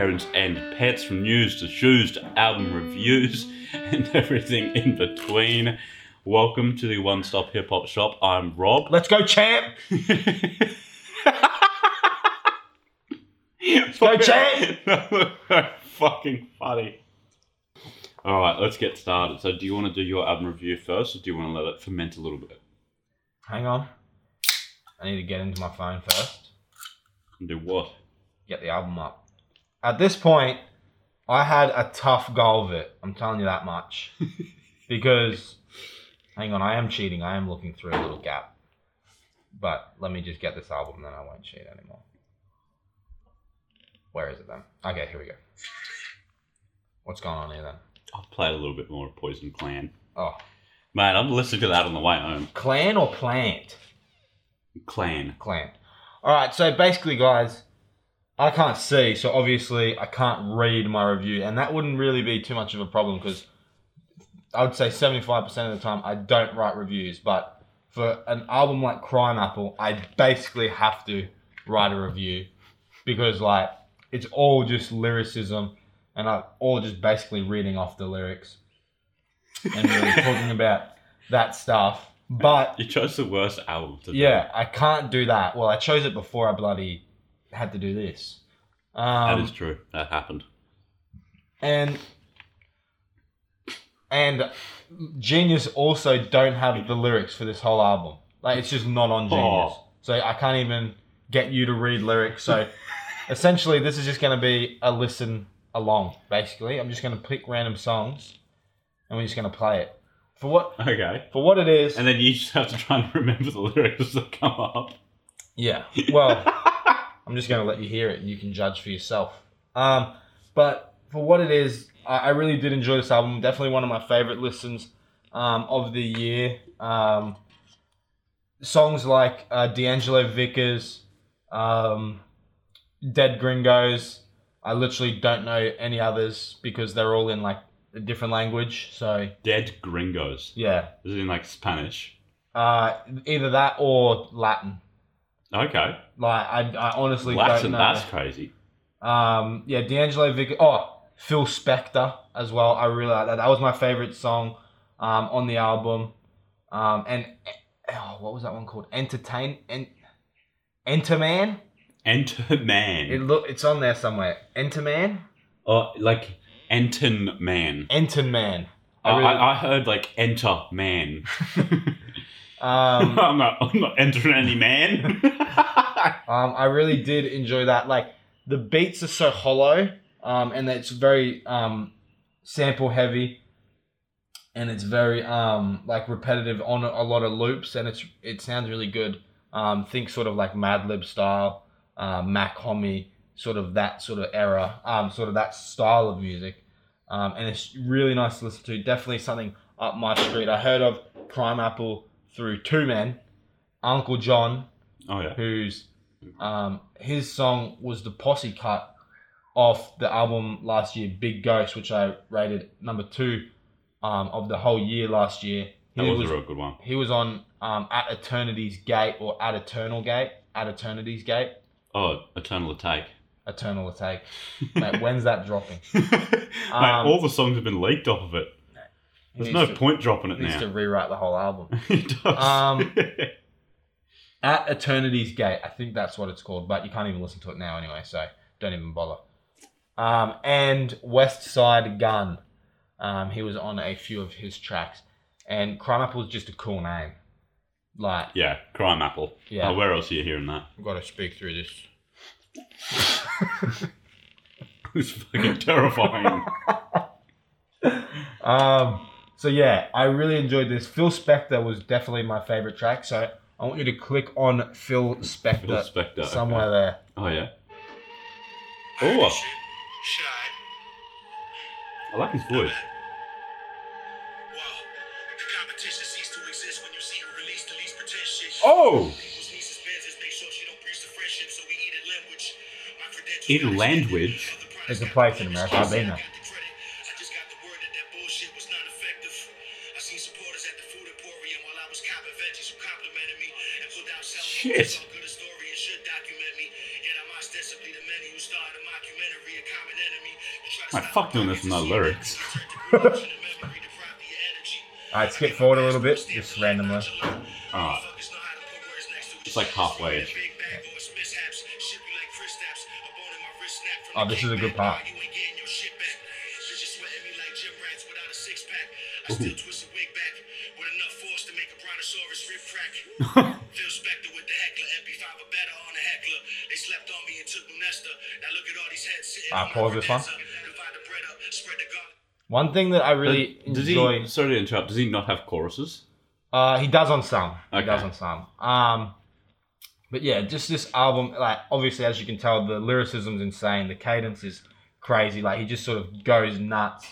parents, and pets from news to shoes to album reviews and everything in between. Welcome to the One Stop Hip Hop Shop. I'm Rob. Let's go, champ. go, champ. Fucking funny. Alright, let's get started. So, do you want to do your album review first, or do you want to let it ferment a little bit? Hang on. I need to get into my phone first. And do what? Get the album up. At this point, I had a tough go of it. I'm telling you that much. because, hang on, I am cheating. I am looking through a little gap. But let me just get this album, and then I won't cheat anymore. Where is it then? Okay, here we go. What's going on here then? I've played a little bit more of Poison Clan. Oh, Man, I'm listening to that on the way home. clan or plant? Clan. Clan. All right, so basically, guys, I can't see, so obviously I can't read my review, and that wouldn't really be too much of a problem because I would say 75% of the time I don't write reviews, but for an album like Crimeapple, I basically have to write a review because, like, it's all just lyricism and I'm all just basically reading off the lyrics and really talking about that stuff. But You chose the worst album to do. yeah, I can't do that. Well, I chose it before I bloody had to do this. That Um, is true. That happened. and and Genius also don't have the lyrics for this whole album. Like it's just not on Genius. Oh. So I can't even get you to read lyrics. So essentially this is just gonna be a listen along, basically. I'm just gonna pick random songs and we're just gonna play it. For what Okay. for what it is. And then you just have to try and remember the lyrics that come up. Yeah. Well, I'm just going to let you hear it and you can judge for yourself. Um, but for what it is, I, I really did enjoy this album. Definitely one of my favorite listens um, of the year. Um, songs like uh, D'Angelo Vickers, um, Dead Gringos. I literally don't know any others because they're all in like a different language. So Dead Gringos. yeah, This is in like Spanish. uh, either that or Latin. Okay. Like I, I honestly Latin, don't know. that's crazy. Um, yeah, D'Angelo Vick. Oh, Phil Spector as well. I really like that. That was my favorite song um, on the album. Um, and oh, what was that one called? Entertain and Enter Man. Enter Man. It look, it's on there somewhere. Enter Man. oh, like Enten Man. Enter Man. I really- I, I heard like Enter Man. Um, I'm not. I'm not entering any man. Um, I really did enjoy that. Like the beats are so hollow, um, and it's very um, sample heavy, and it's very um, like repetitive on a, lot of loops, and it's it sounds really good. Um, think sort of like Madlib style, uh, Mac Homie, sort of that sort of era, um, sort of that style of music, um, and it's really nice to listen to. Definitely something up my street. I heard of Crimeapple through two men, Ankhlejohn oh yeah. who's um, his song was the posse cut off the album last year, Big Ghost, which I rated number two um, of the whole year last year. That He was, was a real good one. he was on um, at Eternity's Gate or at Eternal Gate, at Eternity's Gate, Oh, Eternal Take. Eternal Attack. Mate, when's that dropping? Mate, all the songs have been leaked off of it. He There's no to, point dropping it He needs to rewrite the whole album. he does. Um, At Eternity's Gate, I think that's what it's called, but you can't even listen to it now anyway, so don't even bother. Um, and Westside Gunn, um, he was on a few of his tracks, and Crimeapple is just a cool name. Like, yeah, Crimeapple. Yeah. Oh, where else are you hearing that? I've got to speak through this. It's fucking terrifying. Um, so yeah, I really enjoyed this. Phil Spector was definitely my favorite track, so I want you to click on Phil Spector, Phil Spector, somewhere okay. there. Oh yeah. Oh, Shy. I like his voice. Wow. The competition ceased to exist when you see her release the least pretentious. Oh, People's nieces' business, make sure she don't preach the friendship, so we eat in language. My credentials In not language? extended. Other There's a place in America. I've been there. Right, stop fuck the doing this with no lyrics. Alright, skip forward a little bit, just randomly. Ah. Alright. It's like halfway. Oh, this is a good part. I up, spread the garlic. One thing that I really Does enjoy. he? Sorry to interrupt. Does he not have choruses? Uh, he does on some. He does on some. Um, but yeah, just this album, like obviously as you can tell, the lyricism's insane. The cadence is crazy. Like he just sort of goes nuts.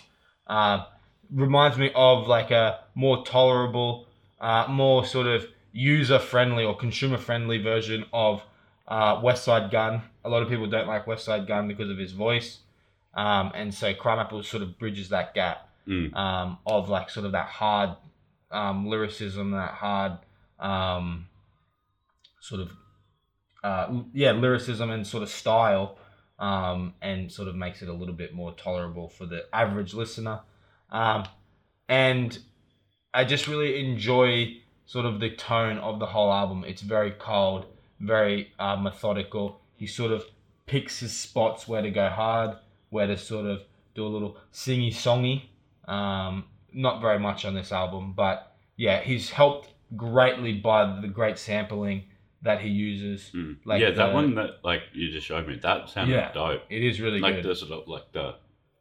Uh, reminds me of like a more tolerable, uh, more sort of user friendly or consumer friendly version of uh, Westside Gunn. A lot of people don't like Westside Gunn because of his voice. Um, and so Crimeapple sort of bridges that gap Mm. um, of like sort of that hard um, lyricism, that hard um, sort of uh, yeah lyricism and sort of style, um, and sort of makes it a little bit more tolerable for the average listener. Um, and I just really enjoy sort of the tone of the whole album. It's very cold, very uh, methodical. He sort of picks his spots where to go hard, where to sort of do a little singy songy. Um, not very much on this album, but yeah, he's helped greatly by the great sampling that he uses. Mm. Like yeah, that one that like you just showed me. That sounded Yeah. dope. It is really like good. the sort of like the,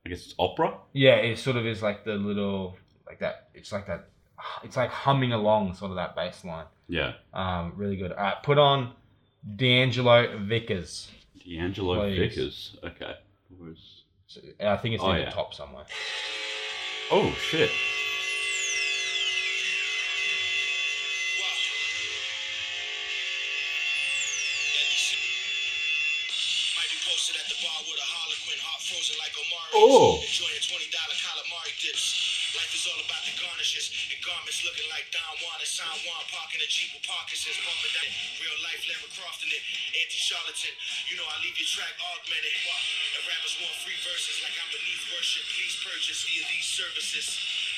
I guess it's opera. Yeah, it sort of is like the little like that. It's like that. It's like humming along, sort of that bass line. Yeah, Um, really good. All right, put on D'Angelo Vickers. D'Angelo Please. Vickers. Okay. Where's- So, I think it's Oh, in yeah. the top somewhere. Oh shit. Might garments looking like Don Juan and San Juan parking a Jeep with Parkinson's bumping that real life Lara Croft in it. Anti charlatan, you know I leave your track augmented. And rappers want free verses like I'm beneath worship. Please purchase via these services.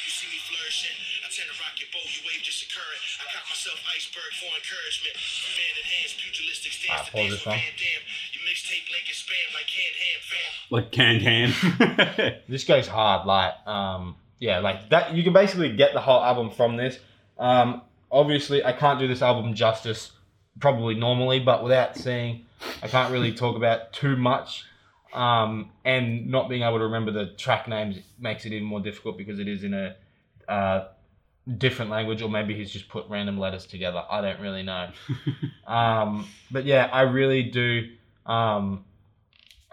You see me flourishing. I tend to rock your boat, your wave just occurring. I got myself iceberg for encouragement. Man in hands, pugilistic Ah, stance. pause this one. Damn, you mixtape link is spam like canned ham, fam. Like can can. This goes hard. Like, um, yeah, like that. You can basically get the whole album from this. Um, obviously, I can't do this album justice, probably normally, but without seeing, I can't really talk about too much. Um, and not being able to remember the track names makes it even more difficult because it is in a uh, different language, or maybe he's just put random letters together. I don't really know. um, but yeah, I really do. Um,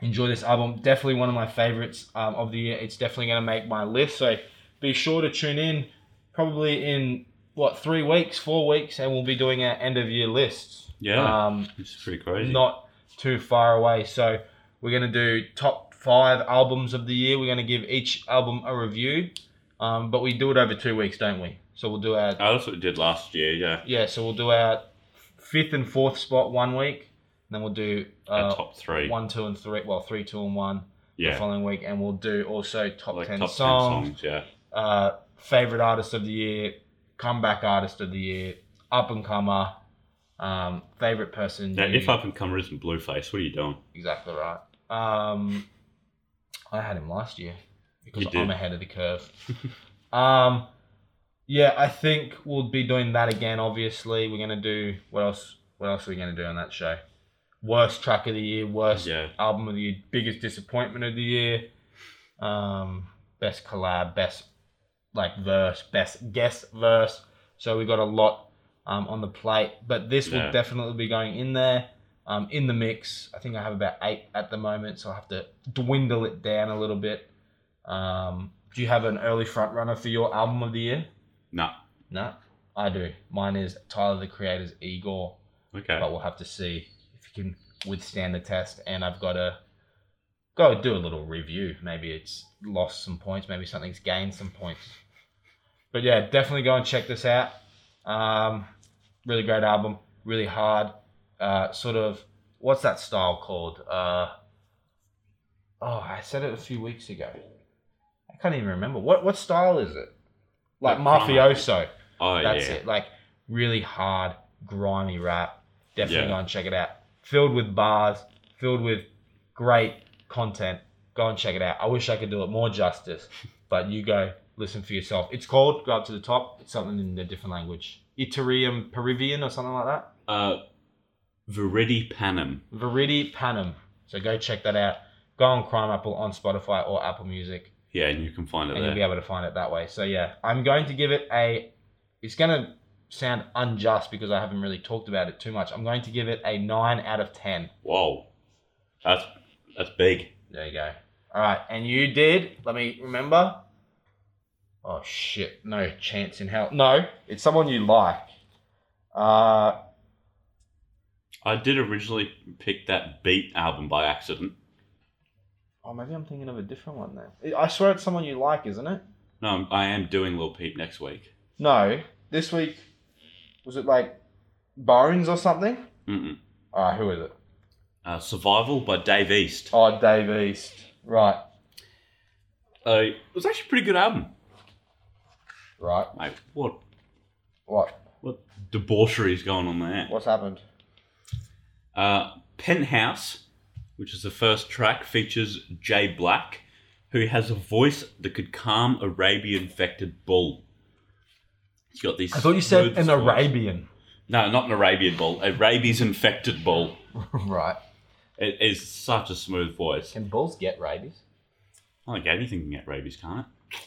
enjoy this album. Definitely one of my favorites um, of the year. It's definitely going to make my list. So be sure to tune in probably in what three weeks, four weeks, and we'll be doing our end of year lists. yeah, Um, it's pretty crazy. not too far away. So we're going to do top five albums of the year. We're going to give each album a review, um, but we do it over two weeks, don't we? So we'll do our Oh, that's what we did last year. Yeah, yeah. So we'll do our fifth and fourth spot one week. Then we'll do uh, top three. one, two, and three. Well, three, two, and one Yeah. the following week, and we'll do also top like ten top songs, ten songs. Yeah, uh, favorite artist of the year, comeback artist of the year, up and comer, um, favorite person. now new- if up and comer isn't Blueface, what are you doing? exactly right. Um, I had him last year because You. I'm ahead of the curve. um, yeah, I think we'll be doing that again. Obviously, we're gonna do what else? What else are we gonna do on that show? Worst track of the year, worst Yeah. album of the year, biggest disappointment of the year, um, best collab, best like verse, best guest verse. So we got a lot um, on the plate, but this will definitely be going in there, um, in the mix. I think I have about eight at the moment, so I have to dwindle it down a little bit. Um, do you have an early front runner for your album of the year? No. No, I do. Mine is Tyler the Creator's Igor Okay. but we'll have to see if he can withstand the test. And I've got to go do a little review. Maybe it's lost some points. Maybe something's gained some points. But yeah, definitely go and check this out. Um, really great album. Really hard. Uh, sort of what's that style called? Uh, oh, I said it a few weeks ago. I can't even remember. What what style is it? Like Like mafioso. Oh yeah. That's yeah. it. Like really hard, grimy rap. Definitely Yeah. go and check it out. Filled with bars, filled with great content. Go and check it out. I wish I could do it more justice, but you go listen for yourself. It's called Go Up to the Top. It's something in a different language. Iterium Peruvian or something like that. Uh, Viridi Panem. Veridi Panem. So go check that out. Go on Crimeapple on Spotify or Apple Music, Yeah, and you can find it and you'll be able to find it that way. So yeah, I'm going to give it a. It's going to sound unjust because I haven't really talked about it too much. I'm going to give it a nine out of ten. Whoa, that's that's big. There you go. All right, and you did. Let me remember. Oh shit! No chance in hell. No, it's someone you like. Uh, I did originally pick that Beat album by accident. oh, maybe I'm thinking of a different one then. I swear it's someone you like, isn't it? No, I'm- I am doing Lil Peep next week. No, this week was it like Bones or something? Mm-mm. All right, who is it? Uh, Survival by Dave East. Oh, Dave East. Right, Uh, it was actually a pretty good album. Right. Mate, what What? what debauchery is going on there? What's happened? Uh, Penthouse, which is the first track, features Jay Black, who has a voice that could calm a rabian-infected bull. He's got these. I thought you said smooth an voice. Arabian. No, not an Arabian bull. A rabies-infected bull. right. It is such a smooth voice. Can bulls get rabies? I think anything can get rabies, can't it?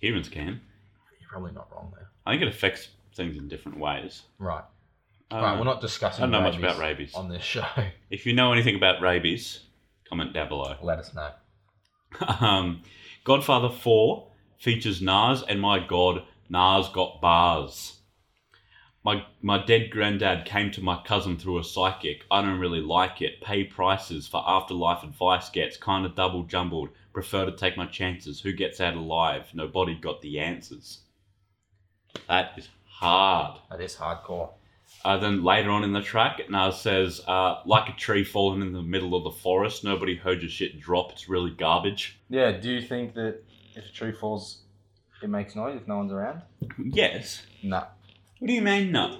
Humans can. Probably not wrong there. I think it affects things in different ways. Right. I right. We're not discussing. I don't know much about rabies. on this show. If you know anything about rabies, comment down below. Let us know. um, Godfather 4 features Nas, and my god, Nas got bars. My, my dead granddad came to my cousin through a psychic. I don't really like it. Pay prices for afterlife advice gets kind of double jumbled. Prefer to take my chances. Who gets out alive? Nobody got the answers. That is hard. That is hardcore. Uh, then later on in the track, it now says, uh, like a tree falling in the middle of the forest, nobody heard your shit drop. It's really garbage. Yeah. Do you think that if a tree falls, it makes noise if no one's around? Yes. No. What do you mean, no?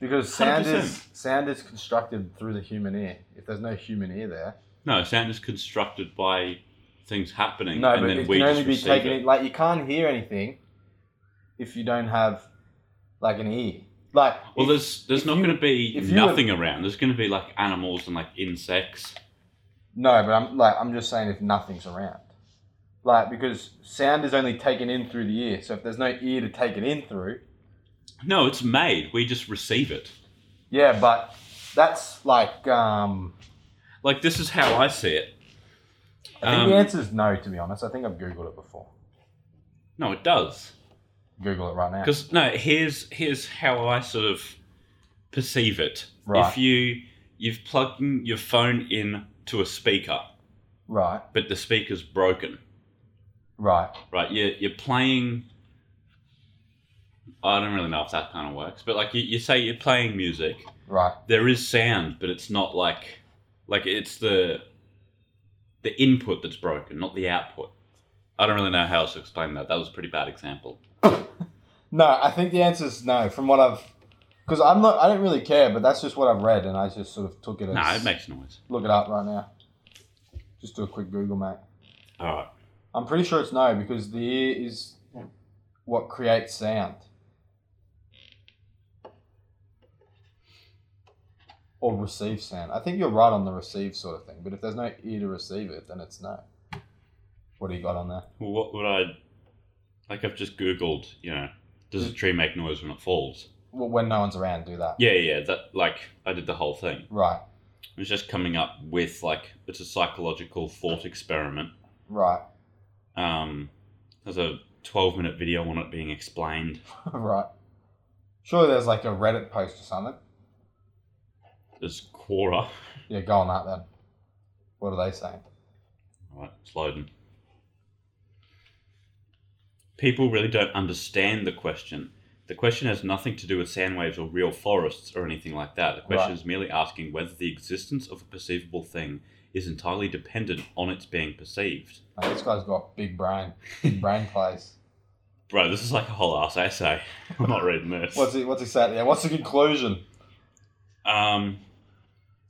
Because sound 100%. is sound is constructed through the human ear. If there's no human ear there, No, sound is constructed by things happening, no, and but then it we can only just be receive taken. it. Like you can't hear anything if you don't have like an ear. Like Well, if- there's there's not going to be nothing around. There's going to be like animals and like insects. No, but I'm like I'm just saying if nothing's around. Like because sound is only taken in through the ear. So if there's no ear to take it in through, No, it's made. We just receive it. yeah, but that's like um Like this is how I see it. I think Um, the answer is no to be honest. I think I've googled it before. No, it does. Google it right now. Because no, here's here's how I sort of perceive it. Right. If you you've plugged your phone in to a speaker, Right, but the speaker's broken, right. right? You're you're playing. I don't really know if that kind of works, but like you, you say you're playing music, Right. there is sound, but it's not like like it's the the input that's broken, not the output. I don't really know how else to explain that. That was a pretty bad example. No, I think the answer is no. From what I've, because I'm not, I don't really care, but that's just what I've read, and I just sort of took it as. No, it makes noise. Look it up right now. Just do a quick Google, mate. All right. I'm pretty sure it's no because the ear is what creates sound. Or receive sound. I think you're right on the receive sort of thing, but if there's no ear to receive it, then it's no. What do you got on there? Well, what would I like? I've just googled. You know, does a tree make noise when it falls? Well, when no one's around, do that. Yeah, yeah. That like I did the whole thing. Right, It was just coming up with like it's a psychological thought experiment. right, Um, there's a 12 minute video on it being explained. right. Surely there's like a Reddit post or something. There's Quora. Yeah, go on that then. What are they saying? All right, it's loading. People really don't understand the question. The question has nothing to do with sound waves or real forests or anything like that. The question Right. is merely asking whether the existence of a perceivable thing is entirely dependent on its being perceived. Oh, this guy's got big brain. Big brain plays. Bro, this is like a whole ass essay. I'm not reading this. What's he what's he saying? Yeah, what's the conclusion? Um,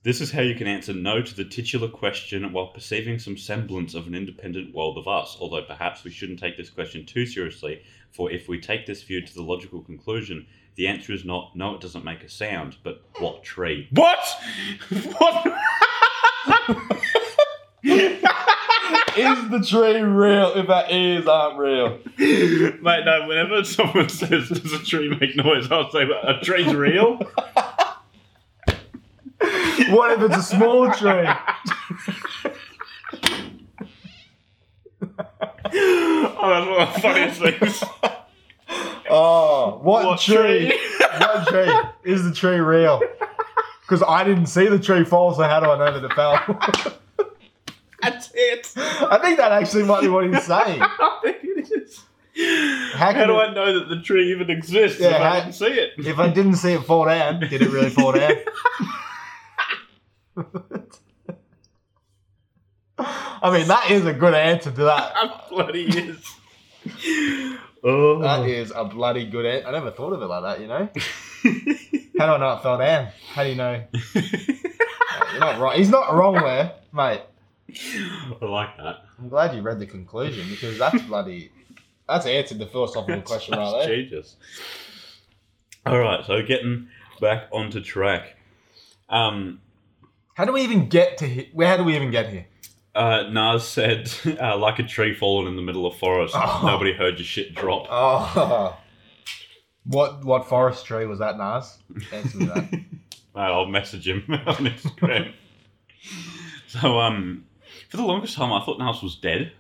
this is how you can answer no to the titular question while perceiving some semblance of an independent world of us, although perhaps we shouldn't take this question too seriously, for if we take this view to the logical conclusion, the answer is not no, it doesn't make a sound, but what tree? What? What? Is the tree real if our ears aren't real? Mate, no, whenever someone says, does a tree make noise, I'll say, a tree's real? What if it's a small tree? oh, that's one of the funniest things. Oh, what, What tree? tree? what tree? Is the tree real? Because I didn't see the tree fall, so how do I know that it fell? That's it. I think that actually might be what he's saying. I think it is. How How, can do it- I know that the tree even exists Yeah, if I how- didn't see it? If I didn't see it fall down, did it really fall down? I mean, that is a good answer to that. That bloody is. Oh. That is a bloody good answer. I never thought of it like that, you know? How do I know it fell down? How do you know? You're not wrong. He's not wrong there, mate. I like that. I'm glad you read the conclusion because that's bloody. That's answered the philosophical question right there. genius. All right, so getting back onto track. Um, How do we even get to here? Where? How do we even get here? Uh, Nas said, uh, like a tree fallen in the middle of forest, Oh. nobody heard your shit drop. Oh, what what forest tree was that, Nas? Answer me that. Uh, I'll message him on Instagram. so, um, for the longest time, I thought Nas was dead.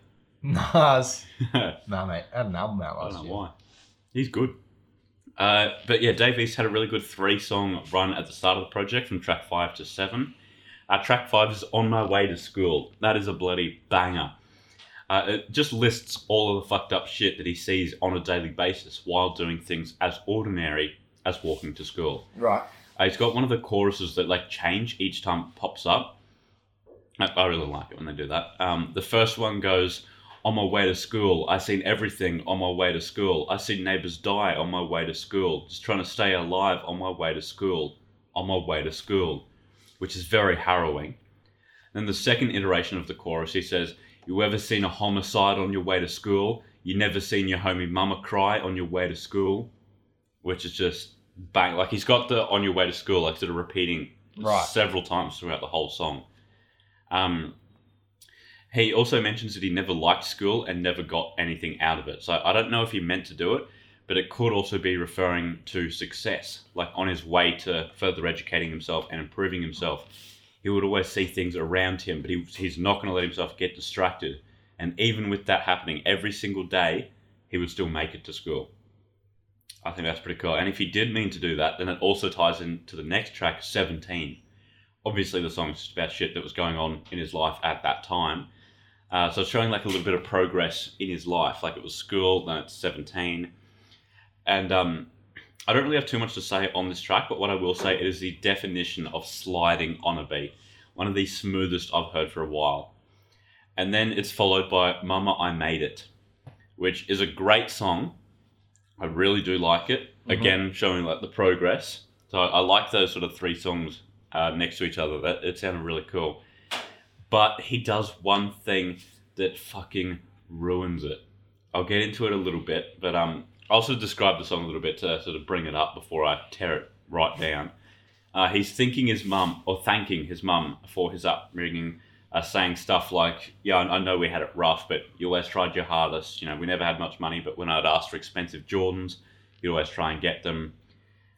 Nas. I Nah, mate. I had an album out don't know year. why. He's good. Uh, but yeah, Dave East had a really good three song run at the start of the project from track five to seven. Uh, track five is On My Way to School. That is a bloody banger. Uh, it just lists all of the fucked up shit that he sees on a daily basis while doing things as ordinary as walking to school. Right. Uh, he's got one of the choruses that like change each time it pops up. I, I really like it when they do that. Um, the first one goes, "On my way to school, I seen everything on my way to school. I seen neighbors die on my way to school. Just trying to stay alive on my way to school. On my way to school," which is very harrowing. Then the second iteration of the chorus, he says, "You ever seen a homicide on your way to school? You never seen your homie mama cry on your way to school?" Which is just bang. Like he's got the "on your way to school" like sort of repeating Right. several times throughout the whole song. Um, he also mentions that he never liked school and never got anything out of it. So I don't know if he meant to do it, but it could also be referring to success, like on his way to further educating himself and improving himself. He would always see things around him, but he, he's not going to let himself get distracted. And even with that happening every single day, he would still make it to school. I think that's pretty cool. And if he did mean to do that, then it also ties into the next track, 17. Obviously, the song's just about shit that was going on in his life at that time. Uh, so it's showing like a little bit of progress in his life. Like it was school, then it's 17. And um, I don't really have too much to say on this track, but what I will say it is the definition of sliding on a beat. One of the smoothest I've heard for a while. And then it's followed by Mama, I Made It, which is a great song. I really do like it. Mhm. Again, showing like the progress. So I like those sort of three songs uh, next to each other. That it sounded really cool. But he does one thing that fucking ruins it. I'll get into it a little bit, but um, I'll also describe the song a little bit to sort of bring it up before I tear it right down. Uh, he's thanking his mum or thanking his mum for his upbringing, uh, saying stuff like, "Yeah, I I know we had it rough, but you always tried your hardest. You know, we never had much money, but when I'd ask for expensive Jordans, you'd always try and get them.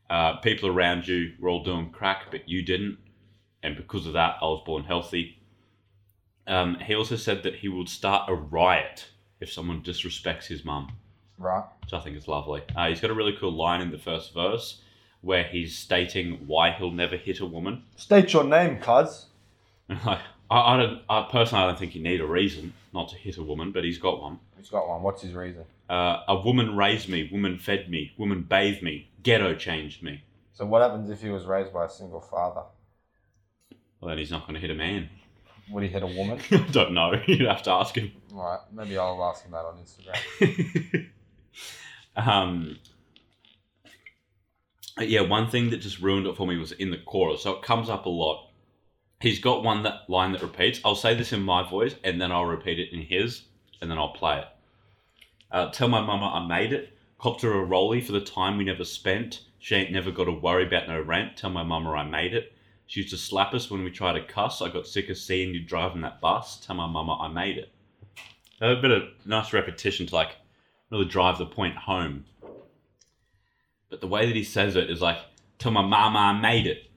Uh, people around you were all doing crack, but you didn't, and because of that, I was born healthy." Um, he also said that he would start a riot if someone disrespects his mum Right. which I think is lovely. Uh, he's got a really cool line in the first verse where he's stating why he'll never hit a woman. State your name, cuz. I, I don't. I personally, I don't think you need a reason not to hit a woman, but he's got one. He's got one. What's his reason? Uh, a woman raised me, woman fed me, woman bathed me, ghetto changed me. So what happens if he was raised by a single father? Well, then he's not going to hit a man. Would he hit a woman? I don't know. You'd have to ask him. right. Maybe I'll ask him that on Instagram. um, yeah, one thing that just ruined it for me was in the chorus. So it comes up a lot. He's got one that line that repeats. I'll say this in my voice, and then I'll repeat it in his, and then I'll play it. Uh, Tell my mama I made it. Copped her a rolly for the time we never spent. She ain't never got to worry about no rent. Tell my mama I made it. She used to slap us when we tried to cuss. I got sick of seeing you driving that bus. Tell my mama I made it. A bit of nice repetition to like really drive the point home. But the way that he says it is like, tell my mama made it.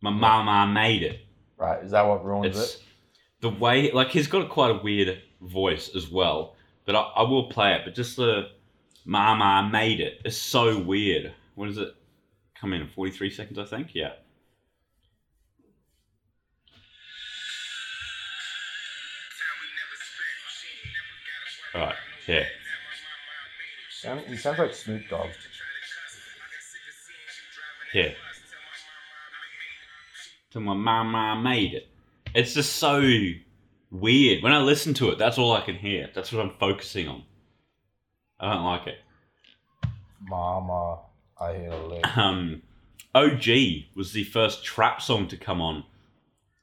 My mama made it. right. Is that what ruins It's it? the way, like, he's got quite a weird voice as well. But I, I will play it. But just the mama I made it is so weird. What does it come in? 43 seconds, I think? Yeah. Alright, yeah. Sound- He sounds like Snoop Dogg. Yeah. To my mama made it. It's just so weird. When I listen to it, that's all I can hear. That's what I'm focusing on. I don't like it. Mama, I hear a lick. Um, OG was the first trap song to come on.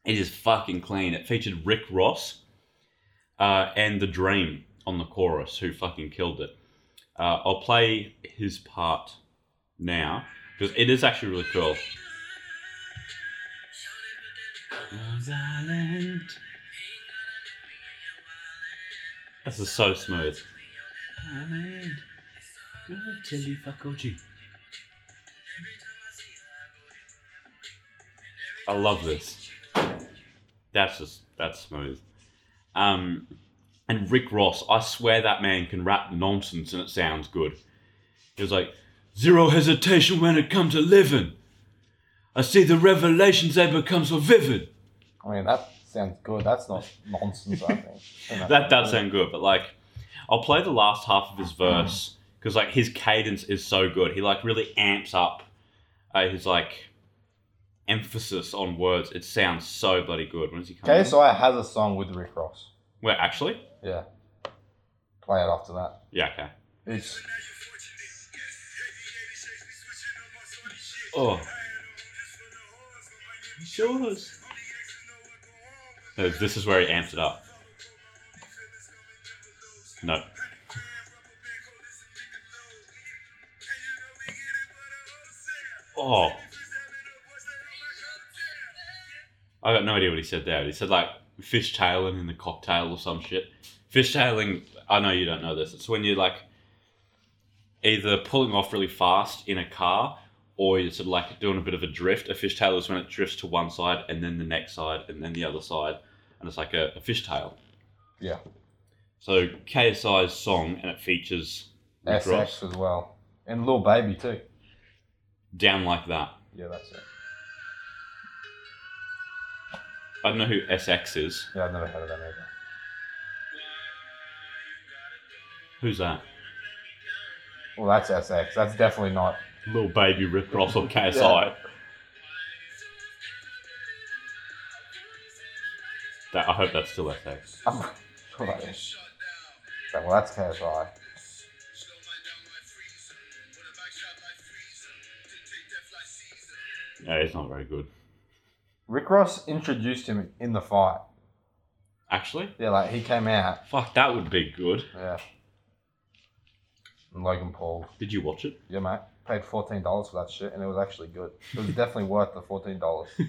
It is fucking clean. It featured Rick Ross uh, and The Dream on the chorus, who fucking killed it. Uh, I'll play his part now because it is actually really cool. This is so smooth. I love this. That's just that's smooth. Um, and Rick Ross, I swear that man can rap nonsense and it sounds good. He was like, zero hesitation when it comes to living. I see the revelations they become so vivid. I mean, that sounds good. That's not nonsense, I think. I That does sound good, but like, I'll play the last half of his verse because like his cadence is so good. He like really amps up uh, his like emphasis on words. It sounds so bloody good. When does he come? in? KSI has a song with Rick Ross. Wait, actually? Yeah. Play it after that. Yeah, okay. It's Oh. Yours. No, this is where he amps it up. No. Oh. I got no idea what he said there. He said like fishtailing in the cocktail or some shit. Fishtailing, I know you don't know this. It's when you're like either pulling off really fast in a car or you're sort of like doing a bit of a drift. A fishtail is when it drifts to one side and then the next side and then the other side. And it's like a, a fishtail. yeah. So KSI's song and it features Rick Ross. SX as well. And Lil Baby too. down like that. Yeah, that's it. I don't know who SX is. Yeah, I've never heard of that either. Who's that? Well, that's SX. That's definitely not. Little baby Rick Ross or KSI. Yeah. That I hope that's still SX. I'm sure that is. Well, that's KSI. Yeah, it's not very good. Rick Ross introduced him in the fight. Actually, Yeah, like he came out. fuck, that would be good. Yeah. And Logan Paul. Did you watch it? Yeah, mate. Paid fourteen dollars for that shit, and it was actually good. It was definitely worth the fourteen dollars.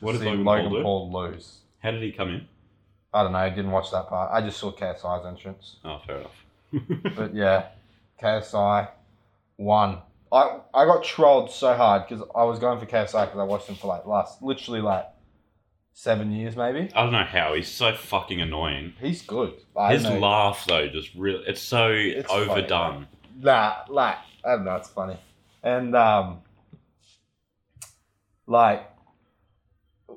What did Logan, Logan Paul do? Paul lose. How did he come in? I don't know. I didn't watch that part. I just saw KSI's entrance. Oh, fair enough. But yeah, KSI won. I I got trolled so hard because I was going for KSI because I watched him for like last literally like seven years maybe. I don't know how he's so fucking annoying. He's good. I His know. laugh though, just really, it's so It's funny, overdone. Nah, like I don't know, it's funny. And um like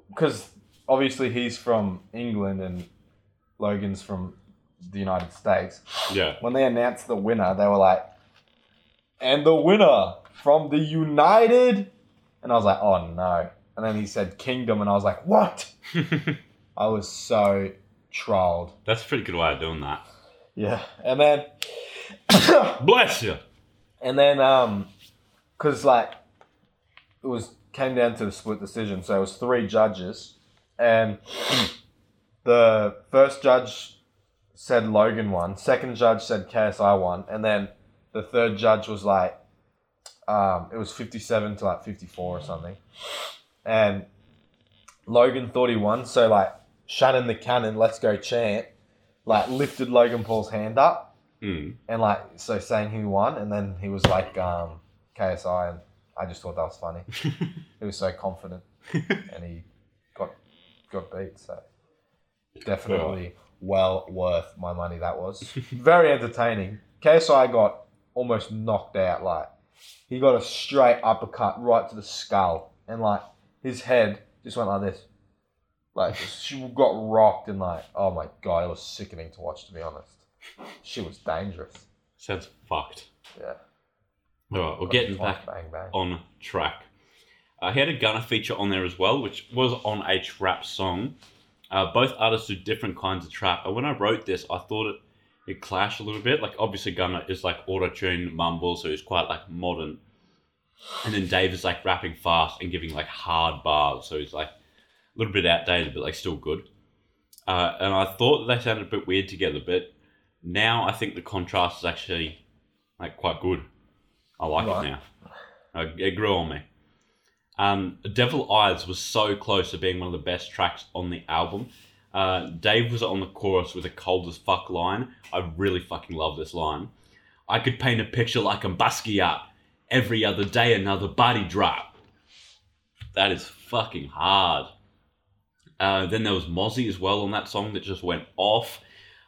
because obviously he's from England and Logan's from the United States. Yeah. When they announced the winner, they were like, "And the winner from the United," and I was like, "Oh no!" And then he said Kingdom, and I was like, "What?" I was so trolled. That's a pretty good way of doing that. Yeah, and then Bless you. and then um, cause like it was came down to the split decision, so it was three judges, and the first judge said Logan won, second judge said KSI won, and then the third judge was like, um, it was fifty seven to like fifty four or something, and Logan thought he won, so like Shannon the Cannon, let's go chant, like lifted Logan Paul's hand up Mm. and like so saying he won, and then he was like um, KSI, and I just thought that was funny. he was so confident, and he got got beat. So definitely well worth my money. That was very entertaining. KSI got almost knocked out. Like he got a straight uppercut right to the skull, and like his head just went like this. Like she got rocked, and like oh my god, it was sickening to watch. To be honest, she was dangerous. Sounds fucked. Yeah. All right, we're getting back bang bang. on track. Uh, he had a Gunna feature on there as well, which was on a trap song. Uh, both artists do different kinds of trap. And when I wrote this, I thought it, it clashed a little bit. Like, obviously, Gunna is like auto tune mumble, so he's quite like modern. And then Dave is like rapping fast and giving like hard bars, so he's like a little bit outdated, but like still good. Uh, and I thought they sounded a bit weird together, but now I think the contrast is actually like quite good. I like Right. it now. Uh, it grew on me. Um, Devil Eyes was so close to being one of the best tracks on the album. Uh, Dave was on the chorus with a cold as fuck line. I really fucking love this line. I could paint a picture like a Basquiat. Every other day, another body drop. That is fucking hard. Uh, then there was Mozzy as well on that song that just went off.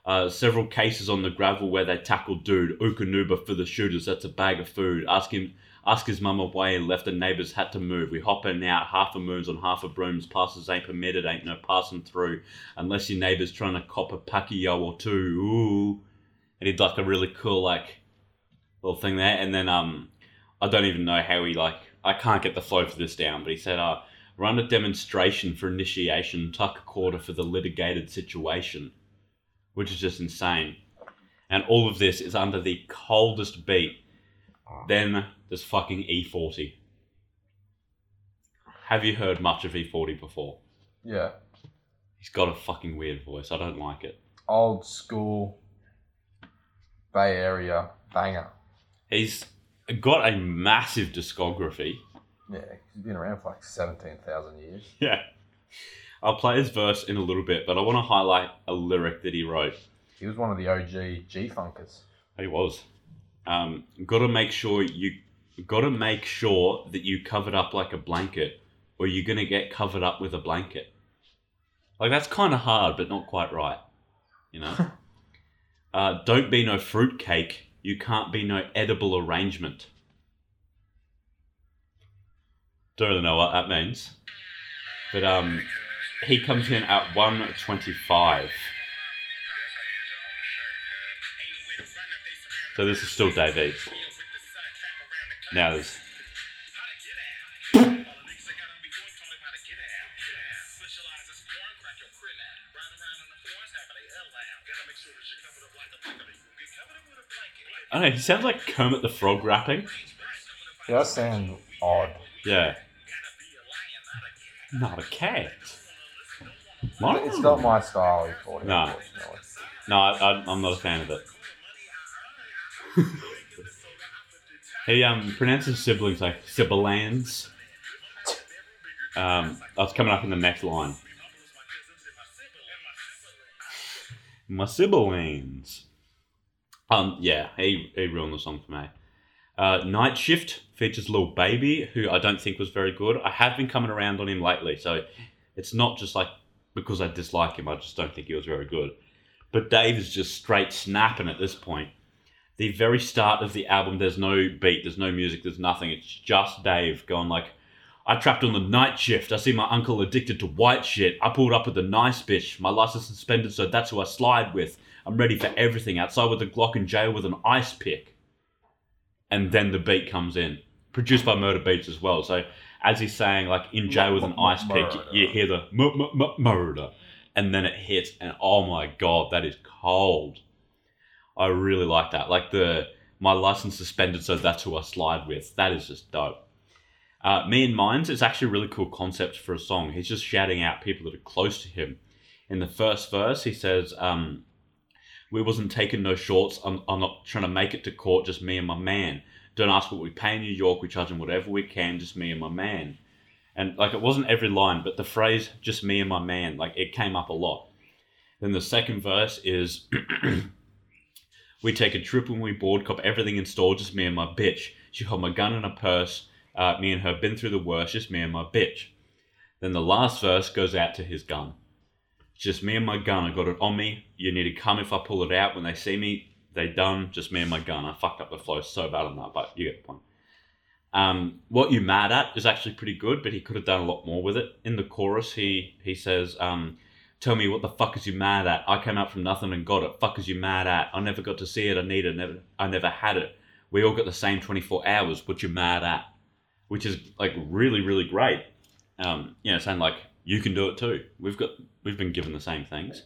Uh, several cases on the gravel where they tackled dude Eukanuba for the shooters. That's a bag of food. Ask him, ask his mum away and left the neighbours had to move. We hop in and out, half a moons on half a brooms. Passes ain't permitted, ain't no passing through unless your neighbour's trying to cop a Pacquiao or two. Ooh, and he'd like a really cool like little thing there. And then um, I don't even know how he like. I can't get the flow for this down, but he said, uh, run a demonstration for initiation, tuck a quarter for the litigated situation which is just insane. And all of this is under the coldest beat. Then there's fucking E40. Have you heard much of E40 before? Yeah. He's got a fucking weird voice. I don't like it. Old school Bay Area banger. He's got a massive discography. Yeah, he's been around for like 17,000 years. Yeah. I'll play his verse in a little bit, but I want to highlight a lyric that he wrote. He was one of the OG G Funkers. He was. Um, gotta make sure you gotta make sure that you covered up like a blanket, or you're gonna get covered up with a blanket. Like that's kind of hard, but not quite right. You know. uh, don't be no fruitcake. You can't be no edible arrangement. Don't really know what that means, but um, he comes in at one twenty-five. So this is still East. Now there's I don't know, he sounds like Kermit the Frog rapping. He does sound odd. Yeah. Not a cat. It's not my style, E40, No. No, I, I, I'm not a fan of it. he um pronounces siblings like sibilans. Um, that's coming up in the next line. My sibilans. Um, yeah, he he ruined the song for me. Uh, Night Shift features Lil Baby, who I don't think was very good. I have been coming around on him lately, so it's not just like because I dislike him. I just don't think he was very good. But Dave is just straight snapping at this point. The very start of the album, there's no beat, there's no music, there's nothing. It's just Dave going like, I trapped on the night shift. I see my uncle addicted to white shit. I pulled up with a nice bitch. My license suspended, so that's who I slide with. I'm ready for everything. Outside with the Glock in jail with an ice pick. And then the beat comes in. Produced by Murder Beats as well. So as he's saying, like in jail with an ice pick, you hear the mu- mu- mu- murder. And then it hits, and oh my god, that is cold. I really like that. Like the my license suspended, so that's who I slide with. That is just dope. Uh, Me and Mines is actually a really cool concept for a song. He's just shouting out people that are close to him. In the first verse, he says, um, "We wasn't taking no shorts. I'm, I'm not trying to make it to court. Just me and my man. Don't ask what we pay in New York. We charge him whatever we can. Just me and my man." And like it wasn't every line, but the phrase "just me and my man" like it came up a lot. Then the second verse is. We take a trip when we board, cop everything in store, just me and my bitch. She hold my gun in her purse. Uh, me and her been through the worst, just me and my bitch. Then the last verse goes out to his gun. Just me and my gun. I got it on me. You need to come if I pull it out. When they see me, they done. Just me and my gun. I fucked up the flow so bad on that, but you get the point. Um, what you mad at is actually pretty good, but he could have done a lot more with it. In the chorus, he he says, um, "Tell me what the fuck is you mad at? I came out from nothing and got it. Fuck is you mad at? I never got to see it. I need it. Never, I never had it. We all got the same twenty four hours. What you mad at?" Which is like really really great. Um, you know, saying like you can do it too. We've got we've been given the same things.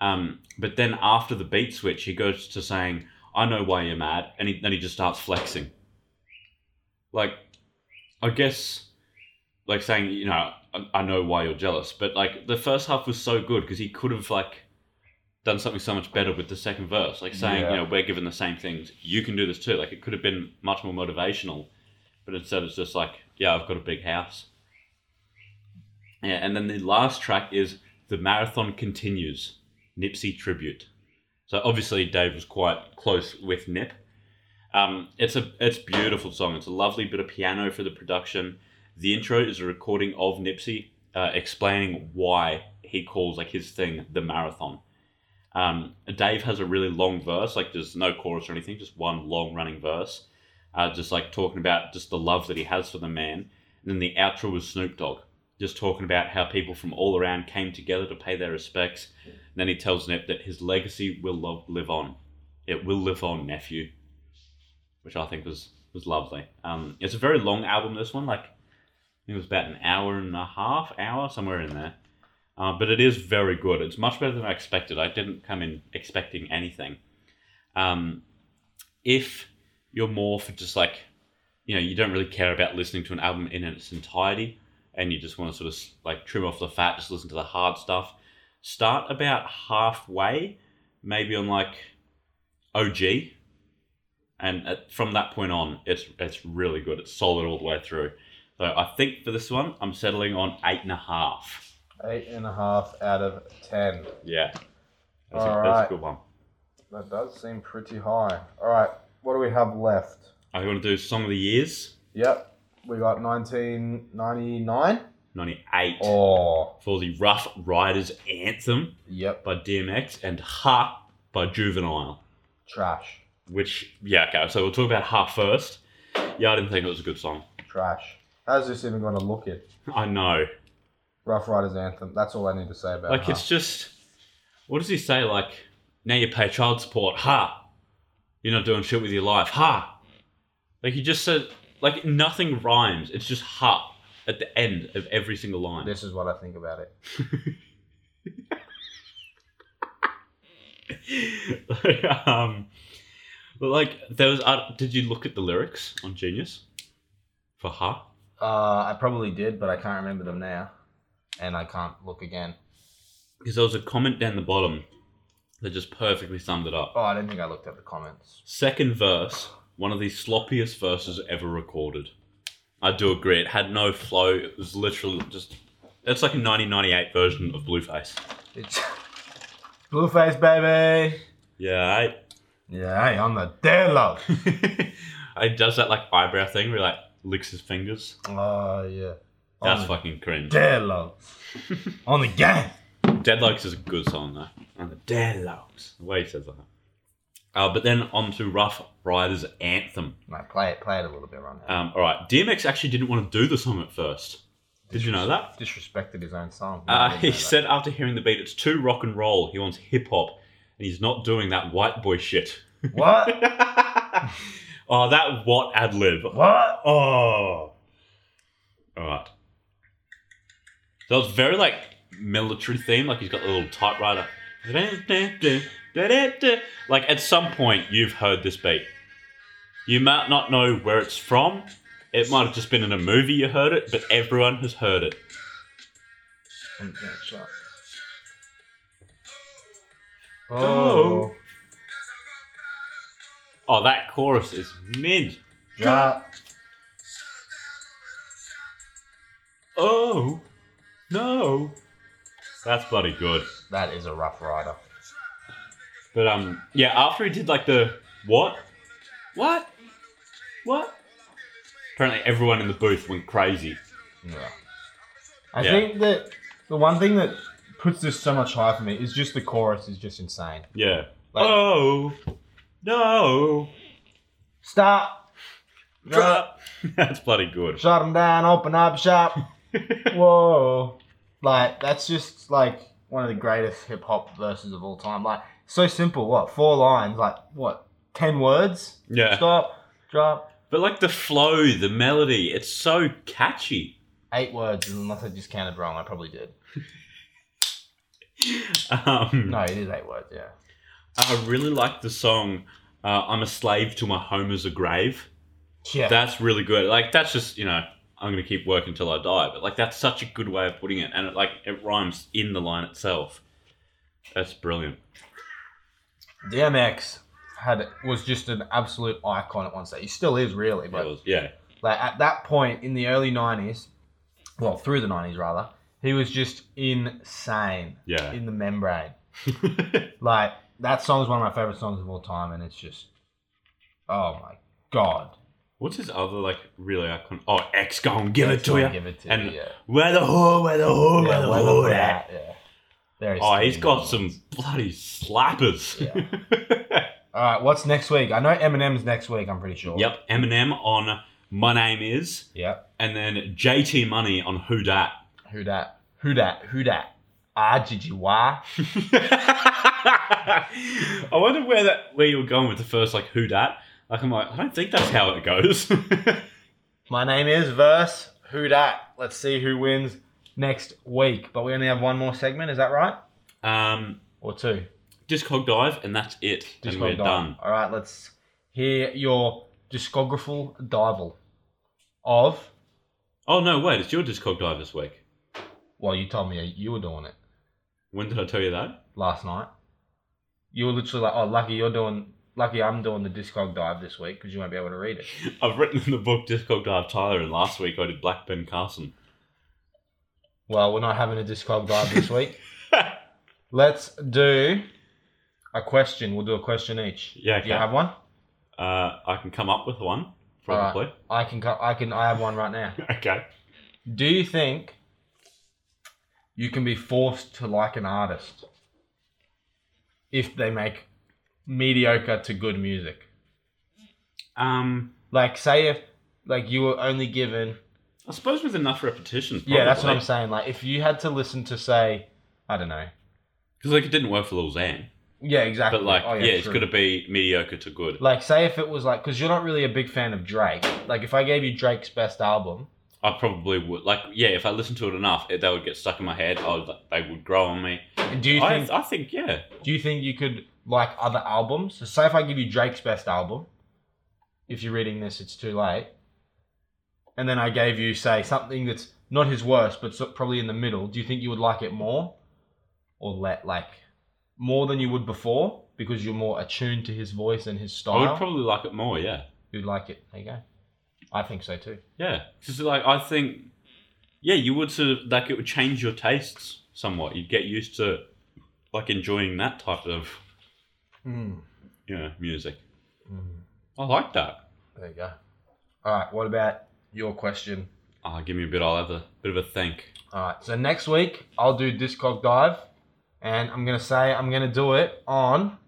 Um, but then after the beat switch, he goes to saying, "I know why you're mad," and he, then he just starts flexing. Like, I guess, like saying, you know, I, I know why you're jealous, but like the first half was so good because he could have like done something so much better with the second verse, like saying, Yeah. you know, we're given the same things, you can do this too. Like it could have been much more motivational, but instead it's just like, yeah, I've got a big house. Yeah, and then the last track is The Marathon Continues, Nipsey Tribute. So obviously Dave was quite close with Nip. Um, it's a it's beautiful song. It's a lovely bit of piano for the production. The intro is a recording of Nipsey uh, explaining why he calls like his thing the marathon. Um, Dave has a really long verse, like there's no chorus or anything, just one long running verse, uh, just like talking about just the love that he has for the man. And then the outro was Snoop Dogg, just talking about how people from all around came together to pay their respects. And then he tells Nip that his legacy will lo- live on. It will live on, nephew, which I think was was lovely. Um, it's a very long album. This one, like, it was about an hour and a half, hour somewhere in there. Uh, but it is very good. It's much better than I expected. I didn't come in expecting anything. Um, if you're more for just like, you know, you don't really care about listening to an album in its entirety, and you just want to sort of like trim off the fat, just listen to the hard stuff. Start about halfway, maybe on like OG, and at, from that point on, it's it's really good. It's solid all the way through. So I think for this one, I'm settling on eight and a half. Eight and a half out of ten. Yeah, that's, a, All that's a good one. That does seem pretty high. All right, what do we have left? I want to do song of the years, Yep, we got 1999. ninety eight Oh, for the Ruff Ryders Anthem yep, by DMX and Ha by Juvenile. trash, Which yeah, okay. So we'll talk about Ha first. Yeah, I didn't think it was a good song. trash. How's this even going to look it? I know. Ruff Ryders Anthem. That's all I need to say about it. Like it. it's just, what does he say? Like now you pay child support. Ha, you're not doing shit with your life. Ha, like he just said. Like nothing rhymes. It's just ha at the end of every single line. This is what I think about it. um, but like there was. Uh, did you look at the lyrics on Genius for Ha? Uh, I probably did, but I can't remember them now, and I can't look again. Because there was a comment down the bottom that just perfectly summed it up. Oh, I didn't think I looked at the comments. Second verse, one of the sloppiest verses ever recorded. I do agree. It had no flow. It was literally just. It's like a 1998 version of Blueface. It's Blueface, baby. Yeah, I, Yeah, hey, on the deadlock. he does that like eyebrow thing where he like licks his fingers. Oh yeah. That's on fucking cringe. deadlock. on the gang. Deadlocks is a good song though. And the Deadlocks. The way he says that. Uh, but then on to Ruff Ryders Anthem. No, play it, play it a little bit right now. Um, all right, DMX actually didn't want to do the song at first. Did you know that? Disrespected his own song. Uh, he know that. said after hearing the beat, it's too rock and roll. He wants hip hop, and he's not doing that white boy shit. "What? oh, that what ad lib. what? Oh. All right. So it's very like military theme. Like he's got a little typewriter. Like at some point you've heard this beat. You might not know where it's from. It might have just been in a movie you heard it, but everyone has heard it. Oh, Oh, that chorus is mid. drop. Oh, no. That's bloody good. That is a rough rider. But um, yeah. After he did like the what, what, what. Apparently, everyone in the booth went crazy. Yeah. I Yeah. think that the one thing that puts this so much higher for me is just the chorus is just insane. Yeah. Like- oh no! Stop. Drop. That's bloody good. Shut them down. Open up shop. Whoa. Like that's just like one of the greatest hip hop verses of all time. Like so simple. What four lines? Like what ten words? yeah. Stop. Drop. But like the flow, the melody, it's so catchy. Eight words. Unless I just counted wrong, I probably did. Um, No, it is eight words. Yeah. I really like the song uh, "I'm a Slave to My Home Is a Grave." Yeah. That's really good. Like that's just you know I'm gonna keep working till I die. But like that's such a good way of putting it, and it like it rhymes in the line itself. That's brilliant. DMX had was just an absolute icon at one stage. He still is really, but was- yeah, like at that point in the early nineties, well through the nineties rather, he was just insane yeah. in the membrane. Like that song is one of my favorite songs of all time, and it's just, oh my god, What's his other like really icon? Oh, X gone, give it to go you. and Give it to And you. Yeah. where the whore, where the whore, where the whore at? that, yeah. Oh, he's got some bloody slappers. Yeah. All right, what's next week? I know Eminem's next week. I'm pretty sure. yep, Eminem on My Name Is, Yep. and then JT Money on Who Dat. Who dat? Who dat? Who dat? Ah, Gigi? I wonder where that where you were going with the first like Who Dat. Like I'm like I don't think that's how it goes. My name is Verse. Who dat? Let's see who wins next week. But we only have one more segment. Is that right? um, Or two? Discog Dive, and that's it. and we're dive. done. All right, let's hear your discographical dival of. Oh no, wait, it's your Discog Dive this week. Well, you told me you were doing it When did I tell you that? last night. You were literally like, "Oh, lucky you're doing. Lucky I'm doing the discog dive this week because you won't be able to read it." I've written in the book Discog Dive Tyler, and last week I did Black Ben Carson. Well, we're not having a discog dive this week. Let's do a question. We'll do a question each. Yeah, Do you okay. have one? Uh, I can come up with one, probably. I can. co- I can. I have one right now. Okay. Do you think you can be forced to like an artist if they make mediocre to good music? Um, Like, say if like you were only given. I suppose with enough repetition. Yeah, that's what I'm saying. Like, if you had to listen to say, I don't know. Because like it didn't work for Lil Xan, Yeah, exactly. but like Oh, yeah, it's gonna be mediocre to good. Like, say if it was like, because you're not really a big fan of Drake. Like, if I gave you Drake's best album, I probably would like yeah, if I listened to it enough, it, they would get stuck in my head. I would, they would grow on me. do you I, think? I think yeah. Do you think you could like other albums? So, say if I give you Drake's best album, if you're reading this, it's too late. And then I gave you, say, something that's not his worst, but probably in the middle. Do you think you would like it more, or let like more than you would before because you're more attuned to his voice and his style? I would probably like it more. Yeah, You'd like it. There you go. I think so too. yeah. Because like I think yeah, you would sort of like it would change your tastes somewhat. You'd get used to like enjoying that type of Mm. you know music. Mm. I like that. There you go. All right. What about your question? Ah, give me a bit. I'll have a bit of a think. All right. So next week I'll do Discog Dive, and I'm gonna say I'm gonna do it on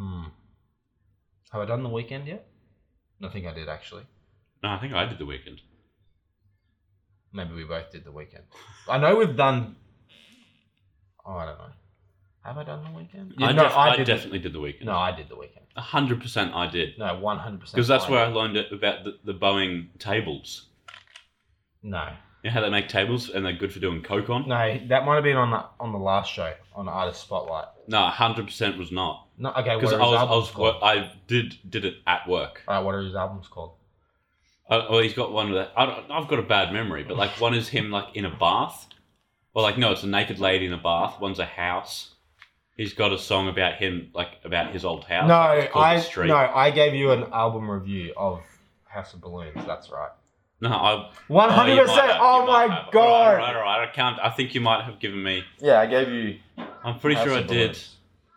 Hmm. Have I done the Weeknd yet? I think I did actually. No, I think I did the Weeknd. Maybe we both did the Weeknd. I know we've done. Oh, I don't know. Have I done the Weeknd? I, no, def- I did the- definitely did the Weeknd. no, I did the Weeknd. A hundred percent, I did. No, one hundred percent. Because that's where I learned it about the, the Boeing tables. No, You know how they make tables and they're good for doing coke on? no, that might have been on the on the last show on the artist spotlight. No, hundred percent was not. No, okay. Because I was, I was, called? I did did it at work. All right, what are his albums called? Uh, well, he's got one that I don't, I've got a bad memory, but like one is him like in a bath, or like no, it's a naked lady in a bath. One's a house. He's got a song about him, like about his old house. No, like, I no, I gave you an album review of House of Balloons. That's right. no, I One oh, hundred percent. Oh might my god. All right, all right. I can't. I think you might have given me. Yeah, I gave you. I'm pretty House sure I did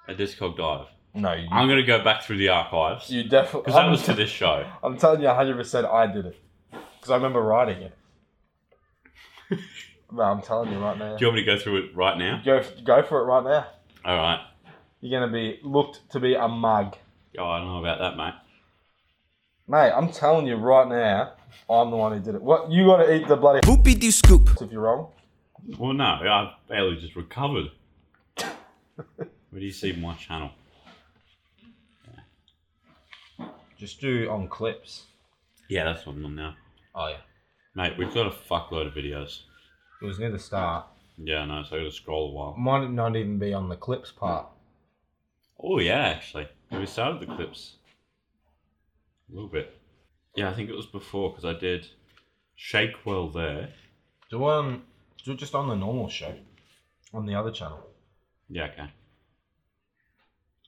a Discog dive. No, you, I'm gonna go back through the archives you definitely. because that was for this show. I'm telling you, 100 percent I did it because I remember writing it. no, I'm telling you right now. Do you want me to go through it right now? Go go for it right now. All right. You're gonna be looked to be a mug, Oh, I don't know about that, mate. mate. I'm telling you right now, I'm the one who did it. What you got to eat the bloody Boopy do scoop. if you're wrong. Well, no, I've barely just recovered. Where do you see my channel? Just do on clips. Yeah, that's what I'm on now. Oh yeah, Mate, we've got a fuckload of videos. it was near the start. Yeah, so I gotta scroll a while. Might not even be on the clips part. Oh, yeah, actually. We started the clips. A little bit. Yeah, I think it was before because I did Shake Well there. Do um, do it just on the normal show, on the other channel. Yeah, okay.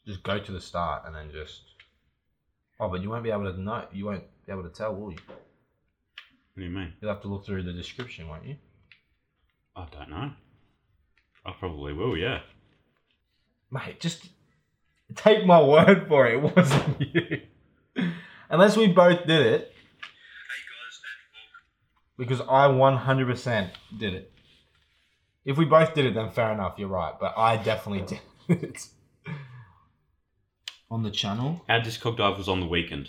Just go to the start and then just. Oh, but you won't be able to know. You won't be able to tell, will you? What do you mean? You'll have to look through the description, won't you? I don't know. I probably will, yeah. Mate, just take my word for it. It wasn't you. Unless we both did it. Because I 100% did it. If we both did it, then fair enough, you're right. But I definitely did it. On the channel? Our Discog Dive was on the Weeknd.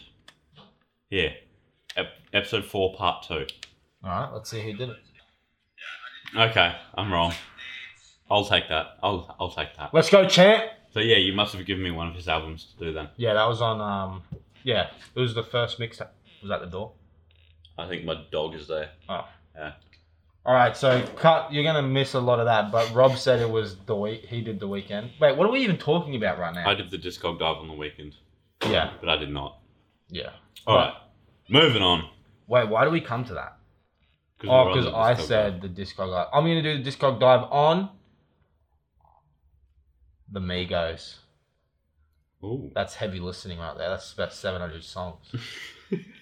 Yeah. Ep- episode 4, part 2. Alright, let's see who did it. Okay, I'm wrong. I'll take that. I'll I'll take that. Let's go, champ! So yeah, you must have given me one of his albums to do then. Yeah, that was on, um, yeah, it was the first mixtape. Was that the door? I think my dog is there. Oh. Yeah. All right, so cut. You're gonna miss a lot of that, but Rob said it was the week. He did the Weeknd. Wait, what are we even talking about right now? I did the Discog Dive on the Weeknd, yeah, but I did not. yeah. All right, moving on. Wait, why do we come to that? Oh, because I said the Discog dive. I'm gonna do the Discog dive on the Migos. Ooh. That's heavy listening right there. That's about 700 songs.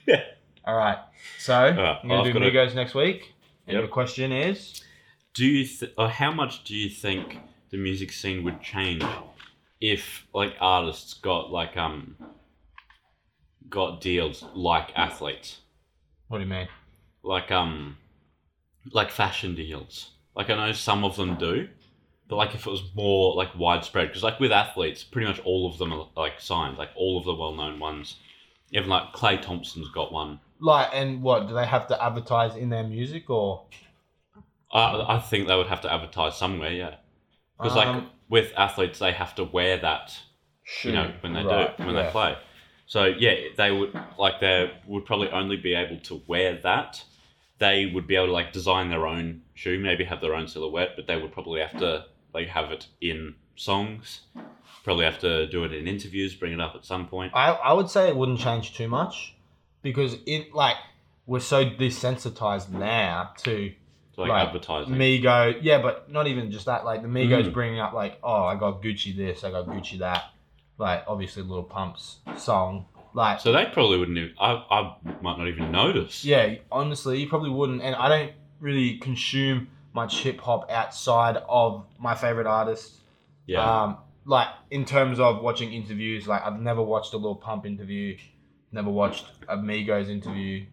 Yeah. All right, so right, I'm gonna I've do Migos next week. And Yep. your question is, Do you th- or how much do you think the music scene would change if like artists got like um got deals like athletes? what do you mean? like um like fashion deals. Like i know some of them do but like if it was more like widespread because like with athletes pretty much all of them are like signed like all of the well-known ones. Even like Klay Thompson's got one. Like, and what do they have to advertise in their music or? i, I think they would have to advertise somewhere yeah. Because like Um, with athletes they have to wear that you know when they Right, do when yeah. they play. So yeah they would like they would probably only be able to wear that they would be able to like design their own shoe maybe have their own silhouette but they would probably have to like have it in songs probably have to do it in interviews bring it up at some point I, I would say it wouldn't change too much because it like we're so desensitized now to to, like, like, advertising Migo. Yeah, but not even just that. Like the Migos Mm. bringing up like, oh, I got Gucci this, I got Gucci that. Like obviously Lil Pump's song. Like so they probably wouldn't even I, I might not even notice yeah, honestly, you probably wouldn't. And I don't really consume much hip hop outside of my favorite artists. yeah Um, like in terms of watching interviews, like I've never watched a Lil Pump interview, never watched a Migos interview.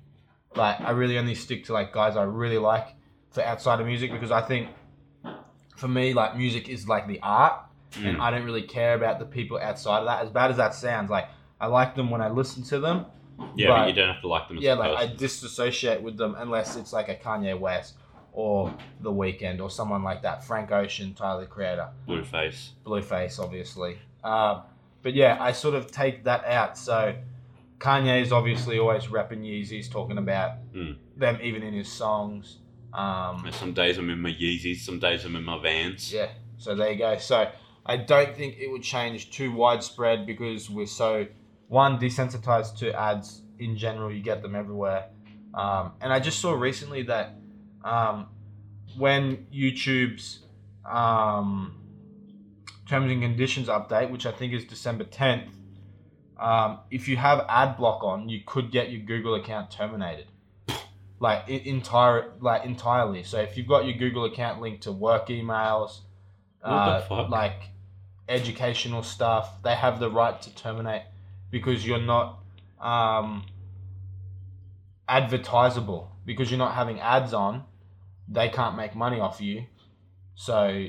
Like I really only stick to like guys I really like for outside of music because I think for me like music is like the art and Mm. I don't really care about the people outside of that. As bad as that sounds, like I like them when I listen to them. Yeah, but, but- you don't have to like them as Yeah, like I disassociate with them unless it's like a Kanye West or The Weeknd or someone like that. Frank Ocean, Tyler the Creator. Blueface. Blueface, obviously. Um, but yeah, I sort of take that out. So Kanye is obviously always repping Yeezys, talking about Mm. them even in his songs. Um, Some days I'm in my Yeezys, some days I'm in my Vans. yeah, so there you go. So I don't think it would change too widespread because we're so one desensitized to ads in general. You get them everywhere, um, and I just saw recently that um, when YouTube's um, terms and conditions update, which I think is December tenth, um, if you have ad block on, you could get your Google account terminated. Like entire, like entirely. So if you've got your Google account linked to work emails, uh, like educational stuff, they have the right to terminate because you're not um, advertisable because you're not having ads on. They can't make money off you, so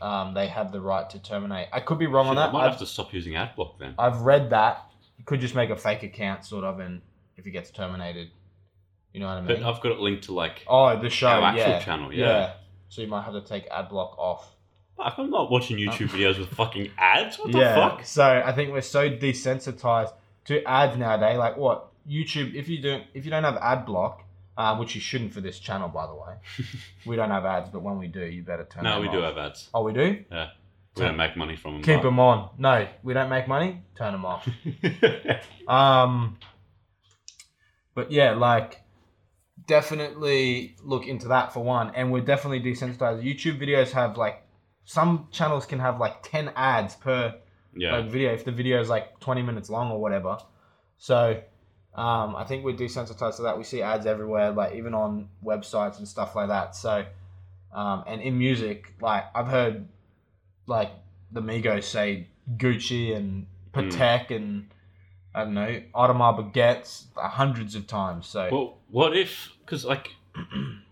um, they have the right to terminate. I could be wrong on Shit, I that. might I've, have to stop using AdBlock then. I've read that. You could just make a fake account, sort of, and if it gets terminated, you know what I mean. But I've got it linked to like. oh, the show, Our actual yeah, channel, yeah. So you might have to take adblock off. Fuck, I'm not watching YouTube videos with fucking ads. What the Uh, yeah. fuck? So I think we're so desensitized to ads nowadays. Like what YouTube? If you don't, if you don't have ad block, uh, which you shouldn't for this channel, by the way, we don't have ads. But when we do, you better turn. No, we do have ads. Oh, we do. Yeah. We don't make money from them. Keep them on. No, we don't make money. Turn them off. Um, but yeah, like definitely look into that for one, and we're definitely desensitized. YouTube videos have like some channels can have like ten ads per yeah. like video if the video is like twenty minutes long or whatever. So um, I think we're desensitized to that. We see ads everywhere, like even on websites and stuff like that. So um, and in music, like I've heard like the Migos say Gucci and Patek and I don't know Audemars Baguettes hundreds of times. So Well, what if? Because like,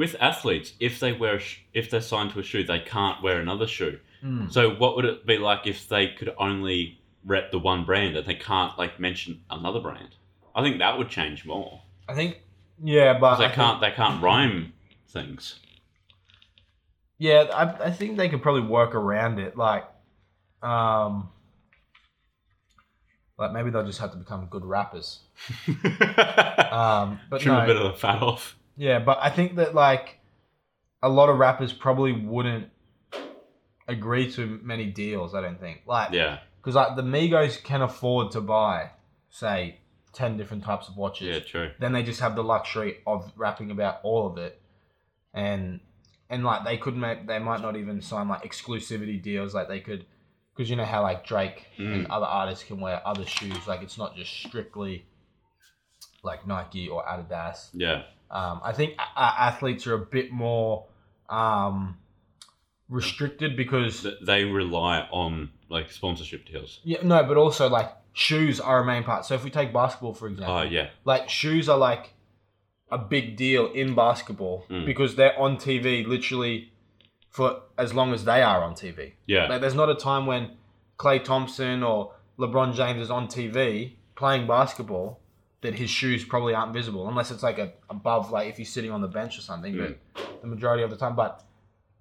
with athletes, if they wear, a sh- if they're signed to a shoe, they can't wear another shoe. Mm. So what would it be like if they could only rep the one brand and they can't like mention another brand? I think that would change more. I think yeah, but they I can't. They can't rhyme things. Yeah, I, I think they could probably work around it. Like, um, like maybe they'll just have to become good rappers. Um, but Trim no, a bit of the fat off. Yeah, but I think that like a lot of rappers probably wouldn't agree to many deals. I don't think like Yeah, because like the Migos can afford to buy say ten different types of watches. yeah, true. then they just have the luxury of rapping about all of it and and like they could make they might not even sign like exclusivity deals like they could because you know how like drake and Mm. other artists can wear other shoes like it's not just strictly like nike or adidas Yeah, um, i think a- athletes are a bit more um, restricted because Th- they rely on like sponsorship deals. yeah no but also like shoes are a main part so if we take basketball for example Oh yeah, like shoes are like a big deal in basketball Mm. because they're on TV literally for as long as they are on TV. yeah, Like there's not a time when Klay Thompson or LeBron James is on TV playing basketball that his shoes probably aren't visible unless it's like a above like if he's sitting on the bench or something. Mm. But the majority of the time, but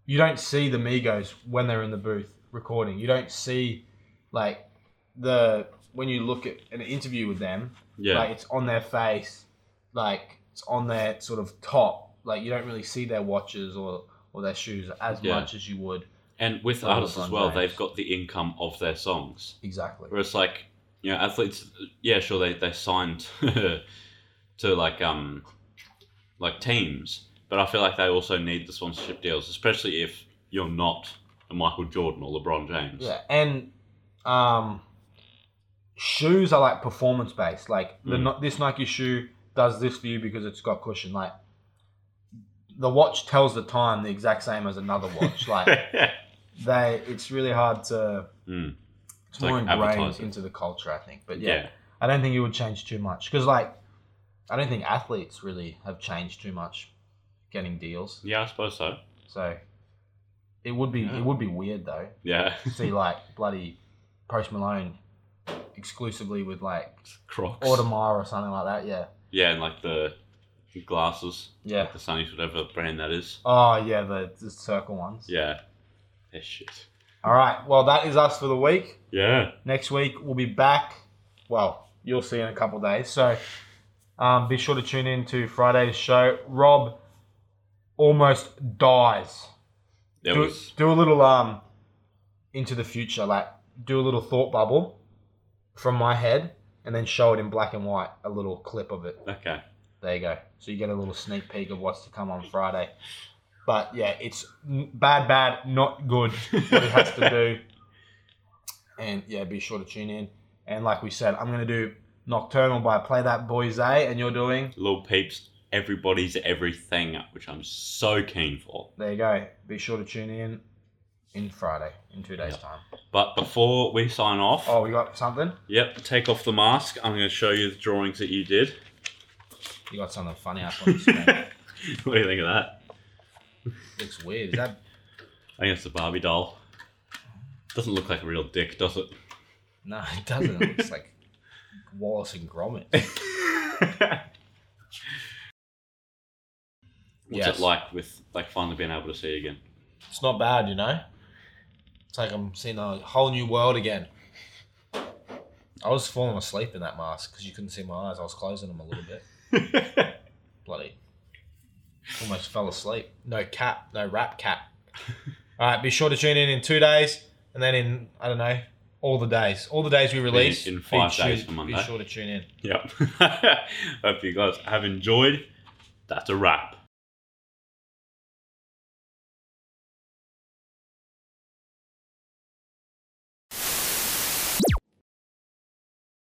you don't see the Migos when they're in the booth recording. You don't see like the when you look at an interview with them yeah. like it's on their face, like it's on their sort of top. Like you don't really see their watches or or their shoes as Yeah. much as you would. and with artists as well, James. they've got the income of their songs. Exactly. Whereas like you know athletes, yeah, sure they they signed to like um like teams, but I feel like they also need the sponsorship deals, especially if you're not a Michael Jordan or LeBron James. Yeah, and um, shoes are like performance based. Like the Mm. This Nike shoe does this for you because it's got cushion. Like the watch tells the time the exact same as another watch. Like they, it's really hard to. Mm, It's Like more ingrained into the culture, I think. But yeah. yeah, I don't think it would change too much because, like, I don't think athletes really have changed too much getting deals. yeah, I suppose so. So, It would be Yeah. it would be weird though. Yeah. to see like bloody Post Malone exclusively with like Crocs. Audemars or something like that. Yeah. Yeah, and like the glasses. Yeah. Like the Sunnies, whatever brand that is. Oh yeah, the, the circle ones. Yeah. They're shit. All right. Well, that is us for the week. Yeah. Next week we'll be back. Well, you'll see in a couple days. So um, be sure to tune in to Friday's show. Rob almost dies. Do, was do a little um into the future, like do a little thought bubble from my head, and then show it in black and white, a little clip of it. okay. There you go. So you get a little sneak peek of what's to come on Friday. But yeah, it's bad, bad, not good. What it has to do. And yeah, be sure to tune in. And like we said, I'm gonna do Nocturnal by Play That Boys A, and you're doing. Lil Peep's, everybody's everything, which I'm so keen for. There you go. Be sure to tune in in Friday in two days' Yeah. time. But before we sign off, Oh, we got something. yep, take off the mask. I'm going to show you the drawings that you did. You got something funny up on the screen. what do you think of that? Looks weird. Is that? I think it's the Barbie doll. Doesn't look like a real dick, does it? No, it doesn't. It looks like Wallace and Gromit. What's Yes. it like with like finally being able to see again? It's not bad, you know. It's like I'm seeing a whole new world again. I was falling asleep in that mask because you couldn't see my eyes. I was closing them a little bit. Bloody. Almost fell asleep. No cap, no rap cap. All right, be sure to tune in in two days, and then in I don't know all the days, all the days we release. in be five sure- days for Monday. Be sure to tune in. yep. Hope you guys have enjoyed. That's a wrap.